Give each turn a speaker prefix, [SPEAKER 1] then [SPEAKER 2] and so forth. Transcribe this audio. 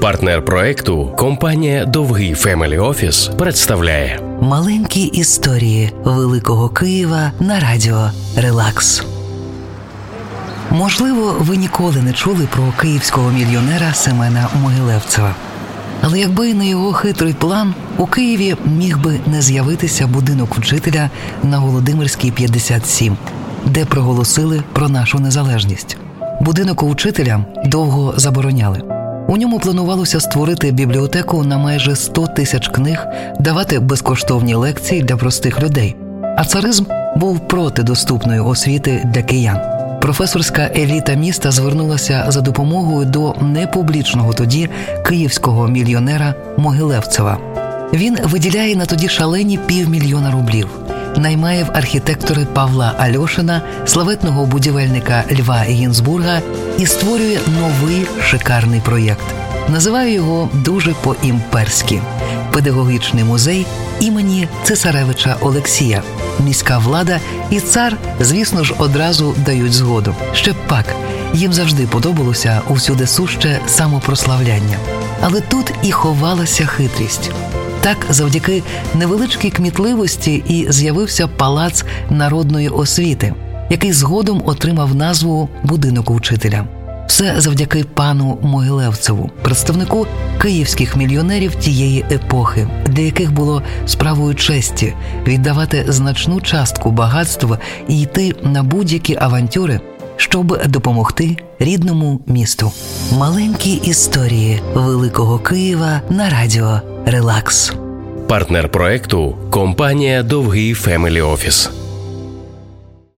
[SPEAKER 1] Партнер проекту компанія Довгий Family Office представляє
[SPEAKER 2] Маленькі історії Великого Києва на радіо Релакс. Можливо, ви ніколи не чули про київського мільйонера Семена Могилевцева. Але якби не його хитрий план, у Києві міг би не з'явитися будинок вчителя на Володимирській 57, де проголосили про нашу незалежність. Будинок учителя довго забороняли. У ньому планувалося створити бібліотеку на майже 100 тисяч книг, давати безкоштовні лекції для простих людей. А царизм був проти доступної освіти для киян. Професорська еліта міста звернулася за допомогою до непублічного тоді київського мільйонера Могилевцева. Він виділяє на тоді шалені півмільйона рублів. Наймає в архітектори Павла Альошина, славетного будівельника Льва Гінзбурга і створює новий шикарний проєкт. Називає його дуже по-імперськи педагогічний музей імені Цесаревича Олексія. Міська влада і цар, звісно ж, одразу дають згоду. Ще пак їм завжди подобалося усюди суще самопрославляння. Але тут і ховалася хитрість. Так, завдяки невеличкій кмітливості і з'явився палац народної освіти, який згодом отримав назву будинок учителя. Все завдяки пану Могилевцеву, представнику київських мільйонерів тієї епохи, для яких було справою честі віддавати значну частку багатства і йти на будь-які авантюри, щоб допомогти рідному місту. Маленькі історії Великого Києва на радіо Релакс.
[SPEAKER 1] Партнер проекту компанія Довгий Фемелі Офіс.